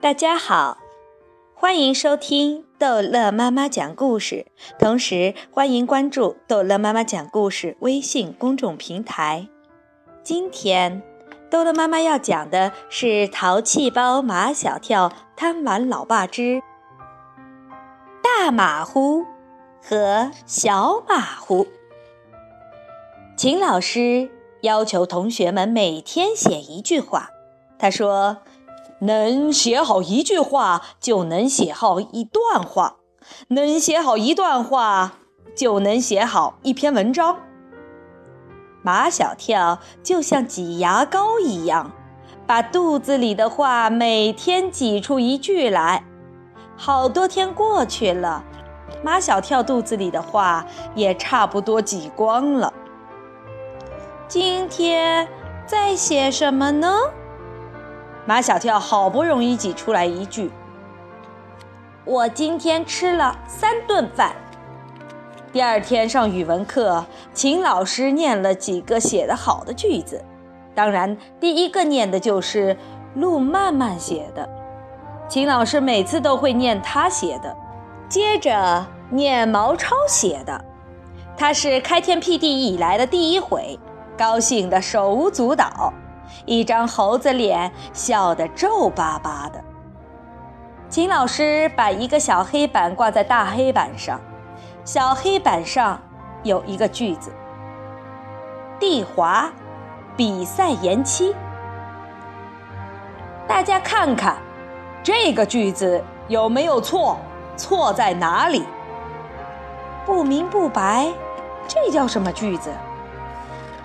大家好，欢迎收听逗乐妈妈讲故事，同时欢迎关注逗乐妈妈讲故事微信公众平台。今天，逗乐妈妈要讲的是《淘气包马小跳贪玩老爸之大马虎和小马虎》。秦老师要求同学们每天写一句话，他说。能写好一句话，就能写好一段话；能写好一段话，就能写好一篇文章。马小跳就像挤牙膏一样，把肚子里的话每天挤出一句来。好多天过去了，马小跳肚子里的话也差不多挤光了。今天在写什么呢？马小跳好不容易挤出来一句：“我今天吃了三顿饭。”第二天上语文课，秦老师念了几个写得好的句子，当然第一个念的就是路漫漫写的。秦老师每次都会念他写的，接着念毛超写的，他是开天辟地以来的第一回，高兴的手舞足蹈。一张猴子脸，笑得皱巴巴的。秦老师把一个小黑板挂在大黑板上，小黑板上有一个句子：“地滑，比赛延期。”大家看看，这个句子有没有错？错在哪里？不明不白，这叫什么句子？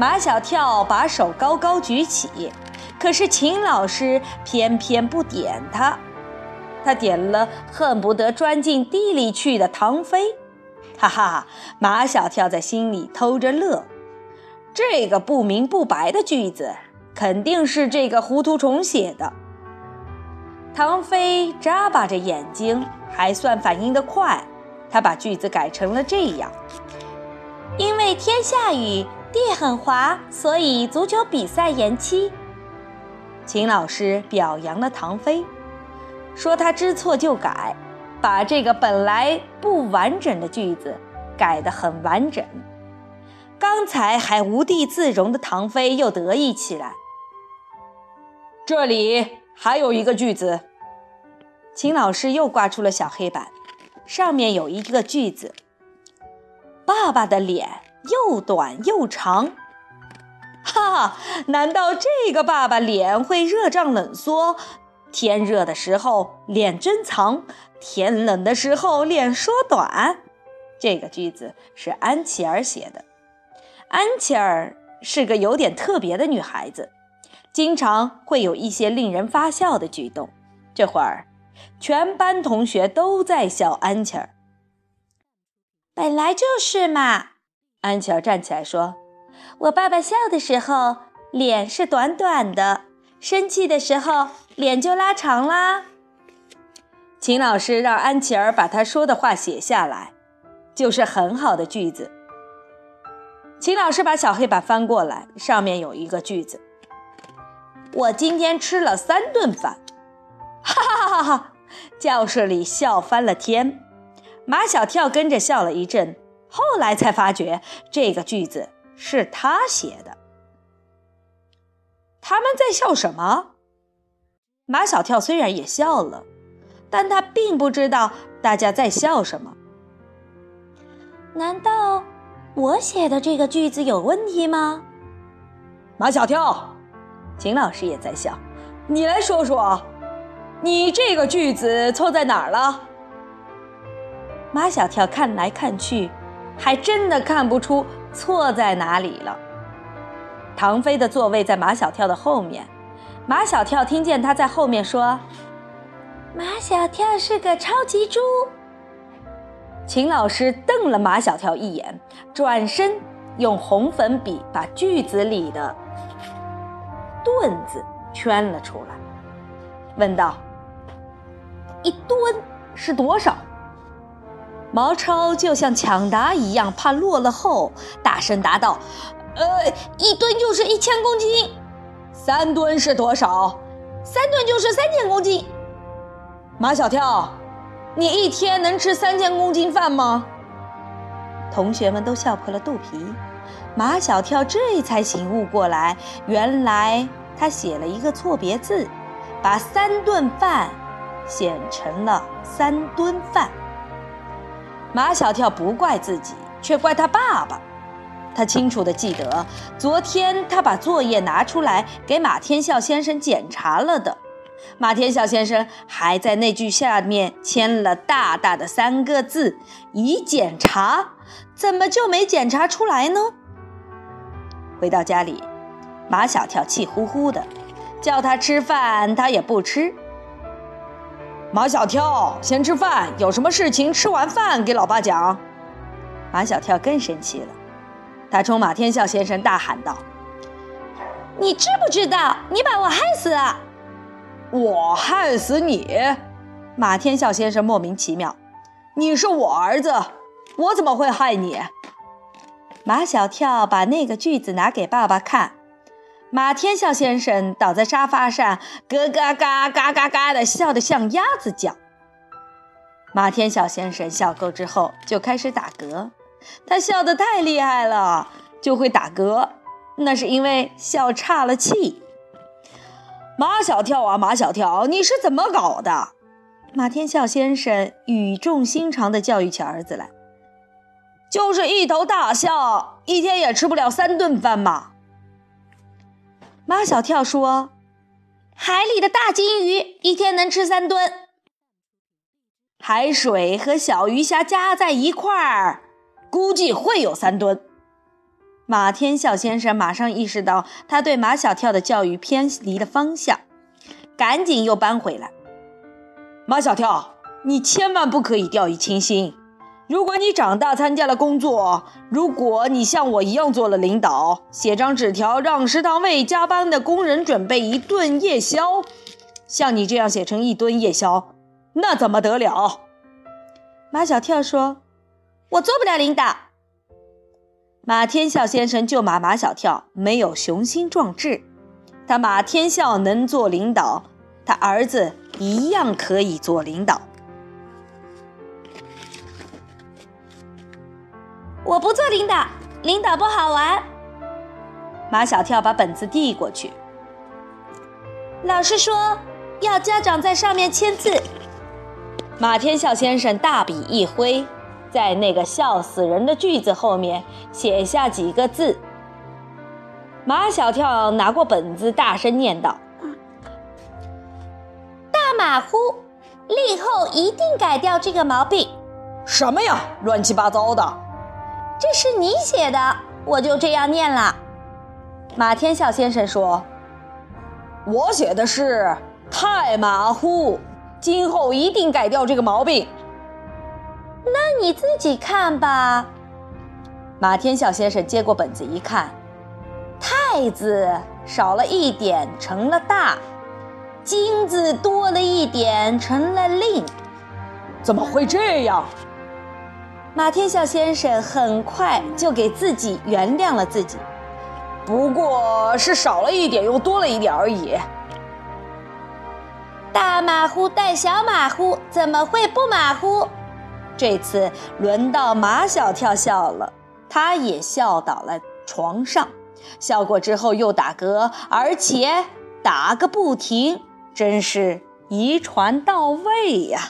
马小跳把手高高举起，可是秦老师偏偏不点他，他点了恨不得钻进地里去的唐飞。哈哈，马小跳在心里偷着乐。这个不明不白的句子，肯定是这个糊涂虫写的。唐飞眨巴着眼睛，还算反应得快，他把句子改成了这样：因为天下雨。地很滑，所以足球比赛延期。秦老师表扬了唐飞，说他知错就改，把这个本来不完整的句子改得很完整。刚才还无地自容的唐飞又得意起来。这里还有一个句子，秦老师又挂出了小黑板，上面有一个句子：爸爸的脸。又短又长，哈哈！难道这个爸爸脸会热胀冷缩？天热的时候脸真藏，天冷的时候脸缩短。这个句子是安琪儿写的。安琪儿是个有点特别的女孩子，经常会有一些令人发笑的举动。这会儿，全班同学都在笑安琪儿。本来就是嘛。安琪儿站起来说：“我爸爸笑的时候脸是短短的，生气的时候脸就拉长啦。”秦老师让安琪儿把他说的话写下来，就是很好的句子。秦老师把小黑板翻过来，上面有一个句子：“我今天吃了三顿饭。”哈哈哈哈！教室里笑翻了天，马小跳跟着笑了一阵。后来才发觉这个句子是他写的。他们在笑什么？马小跳虽然也笑了，但他并不知道大家在笑什么。难道我写的这个句子有问题吗？马小跳，秦老师也在笑。你来说说，你这个句子错在哪儿了？马小跳看来看去。还真的看不出错在哪里了。唐飞的座位在马小跳的后面，马小跳听见他在后面说：“马小跳是个超级猪。”秦老师瞪了马小跳一眼，转身用红粉笔把句子里的“吨”字圈了出来，问道：“一吨是多少？”毛超就像抢答一样，怕落了后，大声答道：“呃，一吨就是一千公斤。三吨是多少？三吨就是三千公斤。马小跳，你一天能吃三千公斤饭吗？同学们都笑破了肚皮。马小跳这才醒悟过来，原来他写了一个错别字，把三顿饭写成了三吨饭。马小跳不怪自己，却怪他爸爸。他清楚地记得，昨天他把作业拿出来给马天笑先生检查了的。马天笑先生还在那句下面签了大大的三个字：“已检查”，怎么就没检查出来呢？回到家里，马小跳气呼呼的，叫他吃饭，他也不吃。马小跳，先吃饭，有什么事情吃完饭给老爸讲。马小跳更生气了。他冲马天笑先生大喊道：“你知不知道你把我害死了？我害死你？”马天笑先生莫名其妙：“你是我儿子，我怎么会害你？”马小跳把那个句子拿给爸爸看，马天笑先生倒在沙发上，咯嘎嘎嘎嘎嘎的笑得像鸭子叫。马天笑先生笑够之后，就开始打嗝。他笑得太厉害了，就会打嗝，那是因为笑岔了气。马小跳啊，马小跳，你是怎么搞的？马天笑先生语重心长地教育起儿子来：“就是一头大象，一天也吃不了三顿饭嘛。”马小跳说：“海里的大金鱼一天能吃三吨，海水和小鱼虾加在一块儿。”估计会有三吨。马天笑先生马上意识到他对马小跳的教育偏离了方向，赶紧又搬回来。马小跳，你千万不可以掉以轻心。如果你长大参加了工作，如果你像我一样做了领导，写张纸条让食堂为加班的工人准备一顿夜宵，像你这样写成一吨夜宵，那怎么得了？马小跳说。我做不了领导。马天笑先生就骂马小跳没有雄心壮志。他马天笑能做领导，他儿子一样可以做领导。我不做领导，领导不好玩。马小跳把本子递过去。老师说要家长在上面签字。马天笑先生大笔一挥。在那个笑死人的句子后面写下几个字。马小跳拿过本子，大声念道：“大马虎，立后一定改掉这个毛病。”什么呀，乱七八糟的！这是你写的，我就这样念了。马天笑先生说：“我写的是太马虎，今后一定改掉这个毛病。”那你自己看吧。马天笑先生接过本子一看，“太”字少了一点，成了“大”；“金”字多了一点，成了“令”。怎么会这样？马天笑先生很快就给自己原谅了自己，不过是少了一点又多了一点而已。大马虎带小马虎，怎么会不马虎？这次轮到马小跳笑了，他也笑倒了床上，笑过之后又打嗝，而且打个不停，真是遗传到位呀！